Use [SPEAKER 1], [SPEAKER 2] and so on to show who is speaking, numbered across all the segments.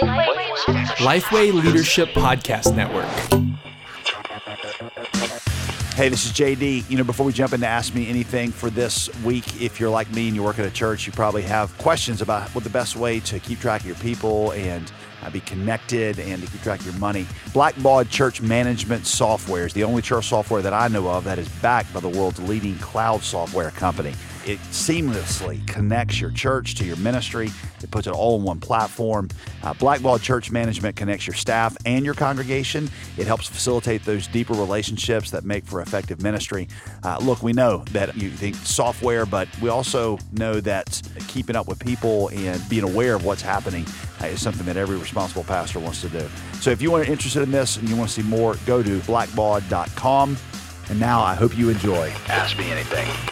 [SPEAKER 1] Lifeway Leadership Podcast Network.
[SPEAKER 2] Hey, this is JD. You know, before we jump into Ask Me Anything for this week, if you're like me and you work at a church, you probably have questions about what the best way to keep track of your people and uh, be connected and to keep track of your money. Blackbaud Church Management Software is the only church software that I know of that is backed by the world's leading cloud software company. It seamlessly connects your church to your ministry. It puts it all in one platform. Uh, Blackbaud Church Management connects your staff and your congregation. It helps facilitate those deeper relationships that make for effective ministry. Uh, look, we know that you think software, but we also know that keeping up with people and being aware of what's happening uh, is something that every responsible pastor wants to do. So if you are interested in this and you want to see more, go to blackbaud.com. And now I hope you enjoy Ask Me Anything.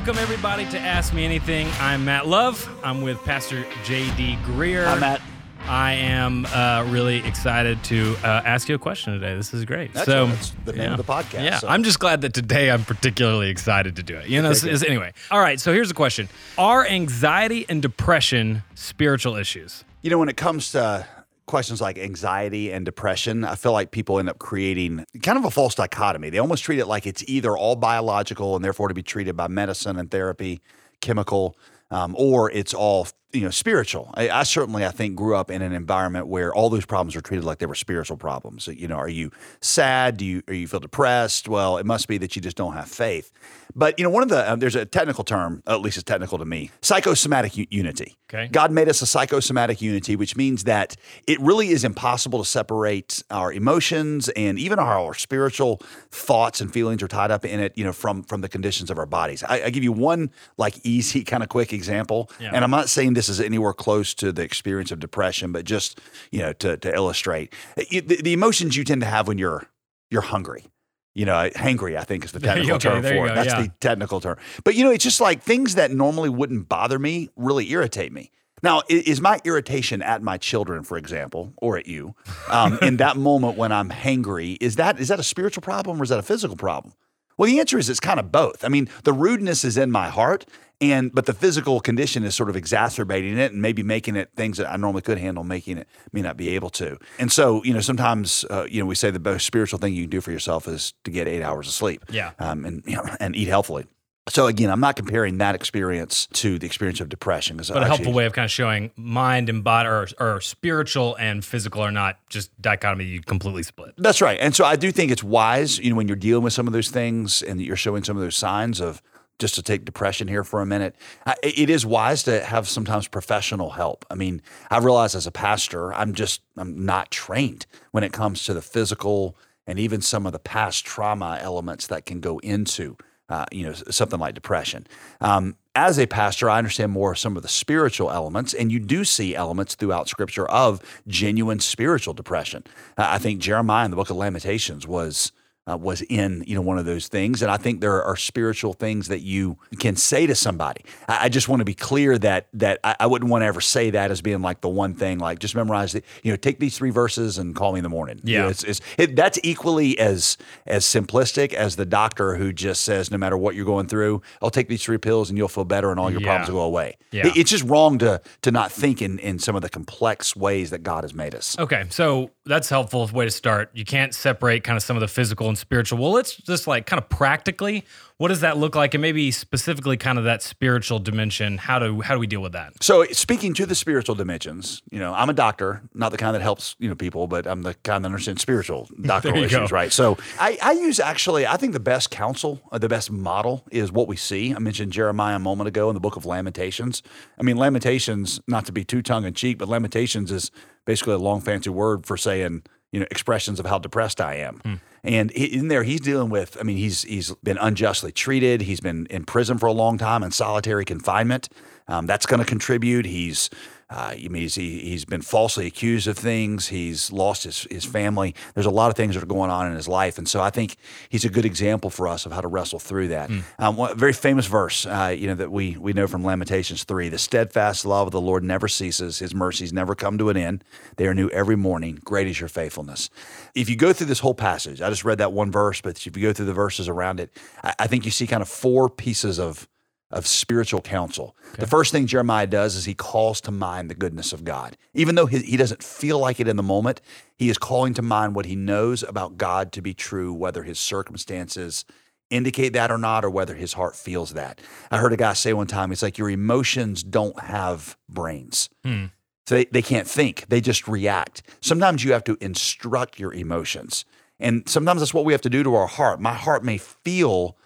[SPEAKER 3] Welcome everybody to Ask Me Anything. I'm Matt Love. I'm with Pastor J.D. Greear.
[SPEAKER 2] Hi, Matt.
[SPEAKER 3] I am uh, really excited to uh, ask you a question today. This is great.
[SPEAKER 2] That's,
[SPEAKER 3] so
[SPEAKER 2] that's the name
[SPEAKER 3] yeah.
[SPEAKER 2] of the podcast.
[SPEAKER 3] Yeah,
[SPEAKER 2] so.
[SPEAKER 3] I'm just glad that today I'm particularly excited to do it. You know,
[SPEAKER 2] Okay,
[SPEAKER 3] s- anyway. All right, so here's the question: Are anxiety and depression spiritual issues?
[SPEAKER 2] You know, when it comes to questions like anxiety and depression, I feel like people end up creating kind of a false dichotomy. They almost treat it like it's either all biological and therefore to be treated by medicine and therapy, chemical, um, or it's all you know spiritual. I, I certainly, I think, grew up in an environment where all those problems were treated like they were spiritual problems. You know, are you sad? Do you or you feel depressed? Well, it must be that you just don't have faith. But you know, one of the uh, there's a technical term, at least it's technical to me, psychosomatic u- unity.
[SPEAKER 3] Okay.
[SPEAKER 2] God made us a psychosomatic unity, which means that it really is impossible to separate our emotions and even our spiritual thoughts and feelings are tied up in it, you know, from from the conditions of our bodies. I, I give you one like easy, kind of quick example,
[SPEAKER 3] Yeah.
[SPEAKER 2] and I'm not saying this is anywhere close to the experience of depression, but just you know to to illustrate It- the, the emotions you tend to have when you're you're hungry. You know, hangry, I think is the technical
[SPEAKER 3] Okay,
[SPEAKER 2] term for it.
[SPEAKER 3] go,
[SPEAKER 2] That's
[SPEAKER 3] yeah.
[SPEAKER 2] the technical term. But you know, it's just like things that normally wouldn't bother me really irritate me. Now, is my irritation at my children, for example, or at you, um, in that moment when I'm hangry, is that is that a spiritual problem or is that a physical problem? Well, the answer is it's kind of both. I mean, the rudeness is in my heart, and but the physical condition is sort of exacerbating it and maybe making it things that I normally could handle, making it may not be able to. And so, you know, sometimes uh, you know we say the most spiritual thing you can do for yourself is to get eight hours of sleep,
[SPEAKER 3] Yeah.
[SPEAKER 2] um, and you know, and eat healthily. So again, I'm not comparing that experience to the experience of depression,
[SPEAKER 3] But a helpful way of kind of showing mind and body, or, or spiritual and physical, are not just dichotomy. You completely split.
[SPEAKER 2] That's right. And so I do think it's wise, you know, when you're dealing with some of those things and you're showing some of those signs of just to take depression here for a minute, I- it is wise to have sometimes professional help. I mean, I realize as a pastor, I'm just I'm not trained when it comes to the physical and even some of the past trauma elements that can go into uh, you know, something like depression. Um, as a pastor, I understand more of some of the spiritual elements, and you do see elements throughout Scripture of genuine spiritual depression. Uh, I think Jeremiah in the Book of Lamentations was. Uh, was in you know one of those things, and I think there are spiritual things that you can say to somebody. I, I just want to be clear that that I, I wouldn't want to ever say that as being like the one thing, like just memorize it. You know, take these three verses and call me in the morning. You know,
[SPEAKER 3] Yeah.
[SPEAKER 2] it's, it's it, that's equally as as simplistic as the doctor who just says no matter what you're going through, I'll take these three pills and you'll feel better and all your
[SPEAKER 3] Yeah.
[SPEAKER 2] problems will go away.
[SPEAKER 3] Yeah.
[SPEAKER 2] It- it's just wrong to to not think in in some of the complex ways that God has made us.
[SPEAKER 3] Okay, so that's helpful way to start. You can't separate kind of some of the physical and spiritual. Well, let's just like kind of practically, what does that look like, and maybe specifically kind of that spiritual dimension. How do how do we deal with that?
[SPEAKER 2] So speaking to the spiritual dimensions, you know, I'm a doctor, not the kind that helps, you know, people, but I'm the kind that understands spiritual doctoral issues,
[SPEAKER 3] go.
[SPEAKER 2] right? So I, I use actually, I think the best counsel, uh, the best model is what we see. I mentioned Jeremiah a moment ago in the book of Lamentations. I mean, Lamentations, not to be too tongue in cheek, but Lamentations is basically a long fancy word for saying, you know, expressions of how depressed I am. And in there, he's dealing with. I mean, he's he's been unjustly treated. He's been in prison for a long time in solitary confinement. Um, that's going to contribute. He's Uh, I mean, he's, he, he's been falsely accused of things. He's lost his, his family. There's a lot of things that are going on in his life. And so I think he's a good example for us of how to wrestle through that. Mm. Um, one, very famous verse, uh, you know, that we, we know from Lamentations 3 The steadfast love of the Lord never ceases, his mercies never come to an end. They are new every morning. Great is your faithfulness. If you go through this whole passage, I just read that one verse, but if you go through the verses around it, I, I think you see kind of four pieces of of spiritual counsel. Okay. The first thing Jeremiah does is he calls to mind the goodness of God. Even though he, he, doesn't feel like it in the moment, he is calling to mind what he knows about God to be true, whether his circumstances indicate that or not, or whether his heart feels that. I heard a guy say one time, he's like, Your emotions don't have brains. Hmm. So they, they can't think, they just react. Sometimes you have to instruct your emotions. And sometimes that's what we have to do to our heart. My heart may feel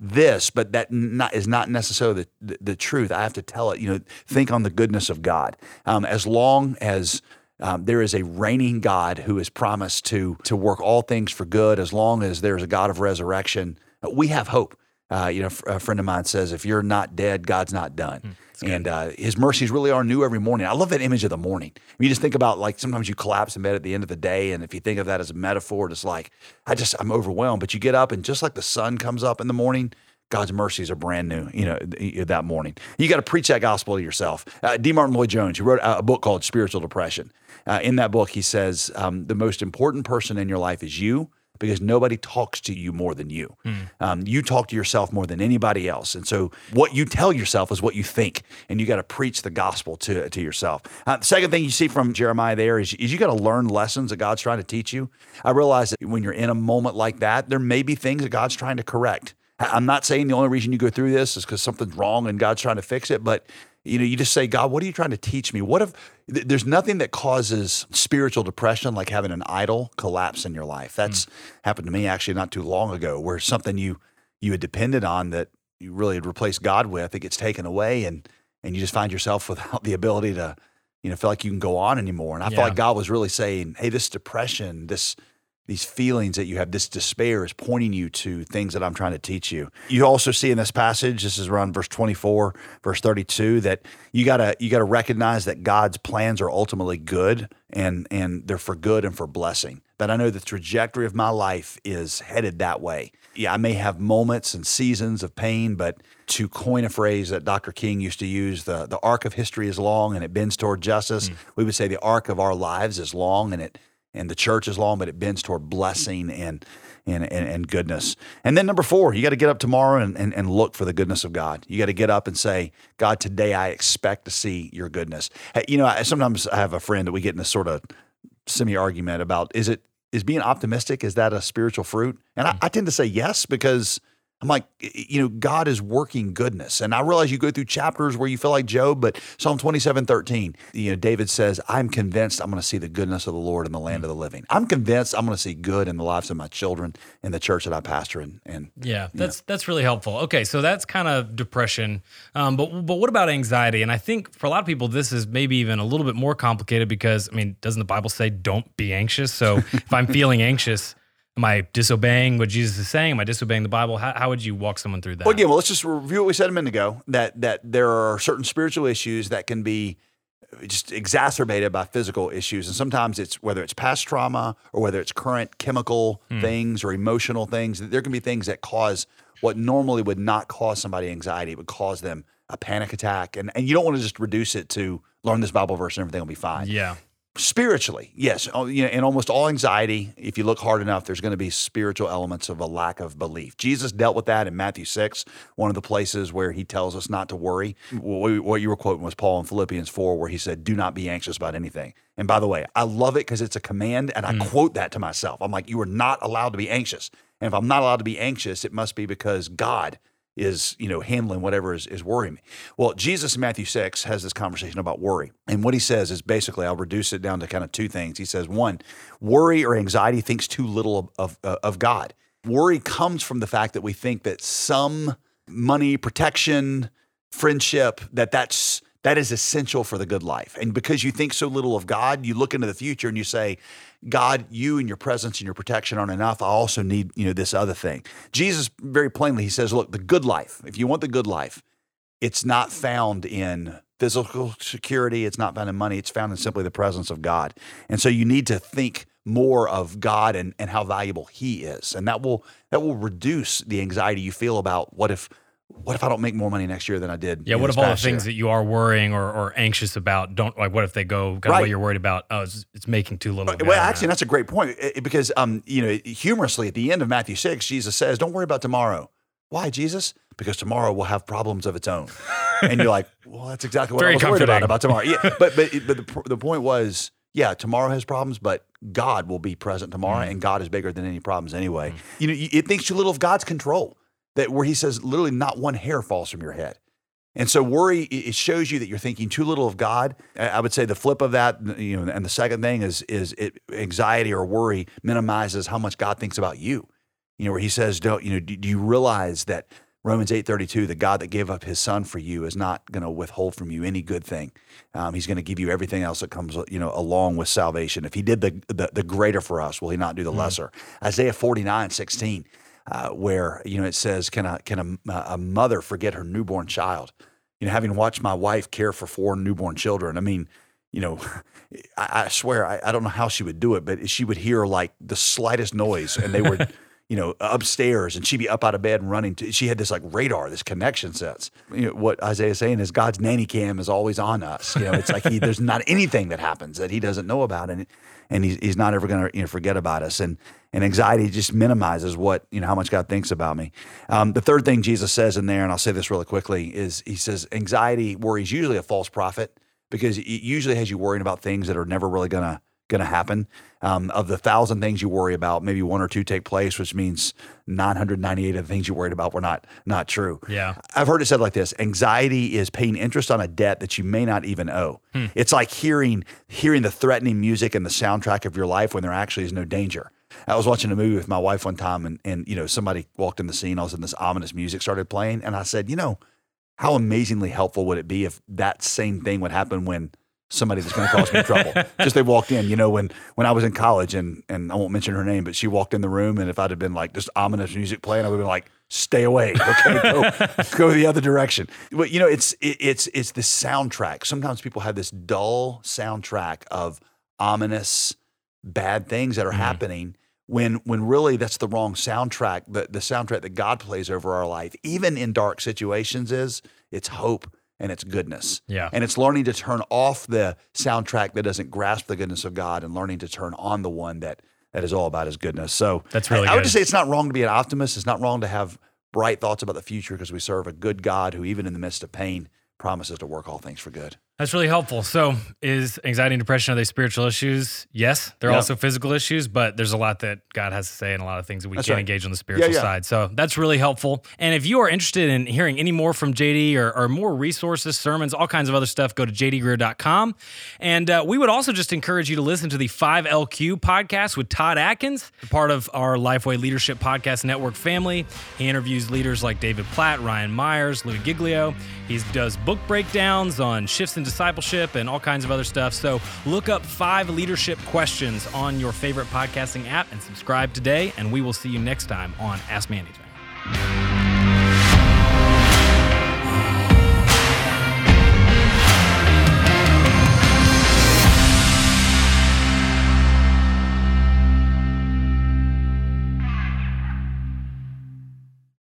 [SPEAKER 2] this, but that not, is not necessarily the, the, the, truth. I have to tell it, you know, think on the goodness of God. Um, as long as um, there is a reigning God who is promised to, to work all things for good, as long as there's a God of resurrection, we have hope. Uh, you know, a friend of mine says, if you're not dead, God's not done. Hmm and uh, his mercies really are new every morning. I love that image of the morning. I mean, You just think about like sometimes you collapse in bed at the end of the day, and if you think of that as a metaphor, it's like I just I'm overwhelmed. But you get up, and just like the sun comes up in the morning, God's mercies are brand new, you know, that morning. You got to preach that gospel to yourself. Uh, D. Martyn Lloyd Jones, who wrote a book called Spiritual Depression. Uh, in that book, he says um, the most important person in your life is you because nobody talks to you more than you. Mm. Um, you talk to yourself more than anybody else. And so what you tell yourself is what you think, and you got to preach the gospel to, to yourself. Uh, the second thing you see from Jeremiah there is, is you got to learn lessons that God's trying to teach you. I realize that when you're in a moment like that, there may be things that God's trying to correct. I'm not saying the only reason you go through this is because something's wrong and God's trying to fix it, but you know, you just say, God, what are you trying to teach me? What if there's nothing that causes spiritual depression like having an idol collapse in your life? That's mm. happened to me actually not too long ago, where something you you had depended on that you really had replaced God with, it gets taken away, and and you just find yourself without the ability to, you know, feel like you can go on anymore. And I yeah. felt like God was really saying, Hey, this depression, this these feelings that you have, this despair is pointing you to things that I'm trying to teach you. You also see in this passage, this is around verse 24, verse 32, that you gotta you gotta recognize that God's plans are ultimately good and and they're for good and for blessing. That I know the trajectory of my life is headed that way. Yeah, I may have moments and seasons of pain, but to coin a phrase that Dr. King used to use, the, the arc of history is long and it bends toward justice. Mm. We would say the arc of our lives is long and it and the church is long, but it bends toward blessing and and, and, and goodness. And then number four, you got to get up tomorrow and, and, and look for the goodness of God. You got to get up and say, God, today I expect to see your goodness. Hey, you know, I, sometimes I have a friend that we get in this sort of semi argument about is it is being optimistic is that a spiritual fruit? And I, hmm. I tend to say yes because I'm like, you know, God is working goodness. And I realize you go through chapters where you feel like Job, but Psalm 27, 13, you know, David says, I'm convinced I'm going to see the goodness of the Lord in the land of the living. I'm convinced I'm going to see good in the lives of my children in the church that I pastor in. And
[SPEAKER 3] yeah, that's, know. that's really helpful. Okay. So that's kind of depression. Um, but, but what about anxiety? And I think for a lot of people, this is maybe even a little bit more complicated because, I mean, doesn't the Bible say don't be anxious? So if I'm feeling anxious, Am I disobeying what Jesus is saying? Am I disobeying the Bible? How, how would you walk someone through that?
[SPEAKER 2] Well, again, well, let's just review what we said a minute ago. That that there are certain spiritual issues that can be just exacerbated by physical issues, and sometimes it's whether it's past trauma or whether it's current chemical mm. things or emotional things. There can be things that cause what normally would not cause somebody anxiety, it would cause them a panic attack, and and you don't want to just reduce it to learn this Bible verse and everything will be fine.
[SPEAKER 3] Yeah
[SPEAKER 2] spiritually yes. Oh, you know in almost all anxiety if you look hard enough there's going to be spiritual elements of a lack of belief. Jesus dealt with that in matthew 6 one of the places where he tells us not to worry. What you were quoting was paul in philippians 4 where he said do not be anxious about anything. And by the way i love it because it's a command and i mm. quote that to myself. I'm like you are not allowed to be anxious. And if i'm not allowed to be anxious it must be because god is you know handling whatever is, is worrying me. Well jesus in matthew 6 has this conversation about worry. And what he says is basically i'll reduce it down to kind of two things. He says one worry or anxiety thinks too little of, of, uh, of god. Worry comes from the fact that we think that some money protection friendship that that's that is essential for the good life. And because you think so little of god you look into the future and you say God, you and your presence and your protection aren't enough. I also need, you know, this other thing. Jesus very plainly he says, look, the good life, if you want the good life, it's not found in physical security. It's not found in money. It's found in simply the presence of God. And so you need to think more of God and, and how valuable He is, and that will that will reduce the anxiety you feel about what if what if I don't make more money next year than I did?
[SPEAKER 3] Yeah. What if all the things
[SPEAKER 2] year?
[SPEAKER 3] that you are worrying or, or anxious about don't like? What if they go kind of what you're worried about? Oh, it's, it's making too little.
[SPEAKER 2] Well, actually, that's a great point eh, eh, because, um, you know, humorously at the end of Matthew six, Jesus says, "Don't worry about tomorrow." Why, Jesus? Because tomorrow will have problems of its own. and you're like, "Well, that's exactly what
[SPEAKER 3] Very
[SPEAKER 2] I was worried about about tomorrow." Yeah, but but but the the point was, yeah, tomorrow has problems, but God will be present tomorrow,
[SPEAKER 3] Mm.
[SPEAKER 2] and God is bigger than any problems anyway. You know, it thinks too little of God's control. That where He says, literally, not one hair falls from your head. And so worry it shows you that you're thinking too little of God. I would say the flip of that, you know, and the second thing is is it anxiety or worry minimizes how much God thinks about you. You know, where He says, "Don't you know? Do, do you realize that Romans eight thirty two, the God that gave up His Son for you, is not going to withhold from you any good thing. Um, he's going to give you everything else that comes, you know, along with salvation. If He did the the, the greater for us, will He not do the lesser? Isaiah forty nine sixteen uh, where you know it says, "Can a can a, a mother forget her newborn child?" You know, having watched my wife care for four newborn children, I mean, you know, I, I swear I, I don't know how she would do it, but she would hear like the slightest noise, and they were, you know, upstairs, and she'd be up out of bed and running. To, she had this like radar, this connection sense. You know, what Isaiah's saying is God's nanny cam is always on us. You know, it's like he, there's not anything that happens that he doesn't know about, and and he's, he's not ever going to you know, forget about us. And and anxiety just minimizes what you know how much God thinks about me. Um, the third thing Jesus says in there, and I'll say this really quickly, is he says anxiety worries usually a false prophet because it usually has you worrying about things that are never really gonna gonna happen. Um, of the thousand things you worry about, maybe one or two take place, which means 998 of the things you worried about were not not true.
[SPEAKER 3] Yeah.
[SPEAKER 2] I've heard it said like this: anxiety is paying interest on a debt that you may not even owe. It's like hearing hearing the threatening music and the soundtrack of your life when there actually is no danger. I was watching a movie with my wife one time, and and you know somebody walked in the scene. All of a sudden, this ominous music started playing, and I said, you know, how amazingly helpful would it be if that same thing would happen when somebody that's going to cause me trouble. Just they walked in you know when when i was in college and and i won't mention her name but she walked in the room and if i'd have been like just ominous music playing i would have been like stay away okay? Go, go the other direction. But you know it's it, it's it's the soundtrack. Sometimes people have this dull soundtrack of ominous bad things that are mm-hmm. happening when when really that's the wrong soundtrack. The the soundtrack that God plays over our life even in dark situations is it's hope and it's goodness.
[SPEAKER 3] Yeah.
[SPEAKER 2] and it's learning to turn off the soundtrack that doesn't grasp the goodness of God and learning to turn on the one that that is all about his goodness. So
[SPEAKER 3] That's really
[SPEAKER 2] I, I would just say it's not wrong to be an optimist. It's not wrong to have bright thoughts about the future because we serve a good God who even in the midst of pain promises to work all things for good
[SPEAKER 3] That's really helpful. So, is anxiety and depression are they spiritual issues? Yes, they're
[SPEAKER 2] Yeah.
[SPEAKER 3] also physical issues, but there's a lot that God has to say and a lot of things that we
[SPEAKER 2] That's
[SPEAKER 3] can
[SPEAKER 2] right.
[SPEAKER 3] engage on the spiritual
[SPEAKER 2] yeah.
[SPEAKER 3] side. So, that's really helpful. And if you are interested in hearing any more from JD or, or more resources, sermons, all kinds of other stuff, go to jdgreear.com. And uh, we would also just encourage you to listen to the 5LQ podcast with Todd Adkins, part of our Lifeway Leadership Podcast Network family. He interviews leaders like David Platt, Ryan Myers, Louie Giglio. He does book breakdowns on shifts in discipleship and all kinds of other stuff. So look up five leadership questions on your favorite podcasting app and subscribe today. And we will see you next time on Ask Me Anything.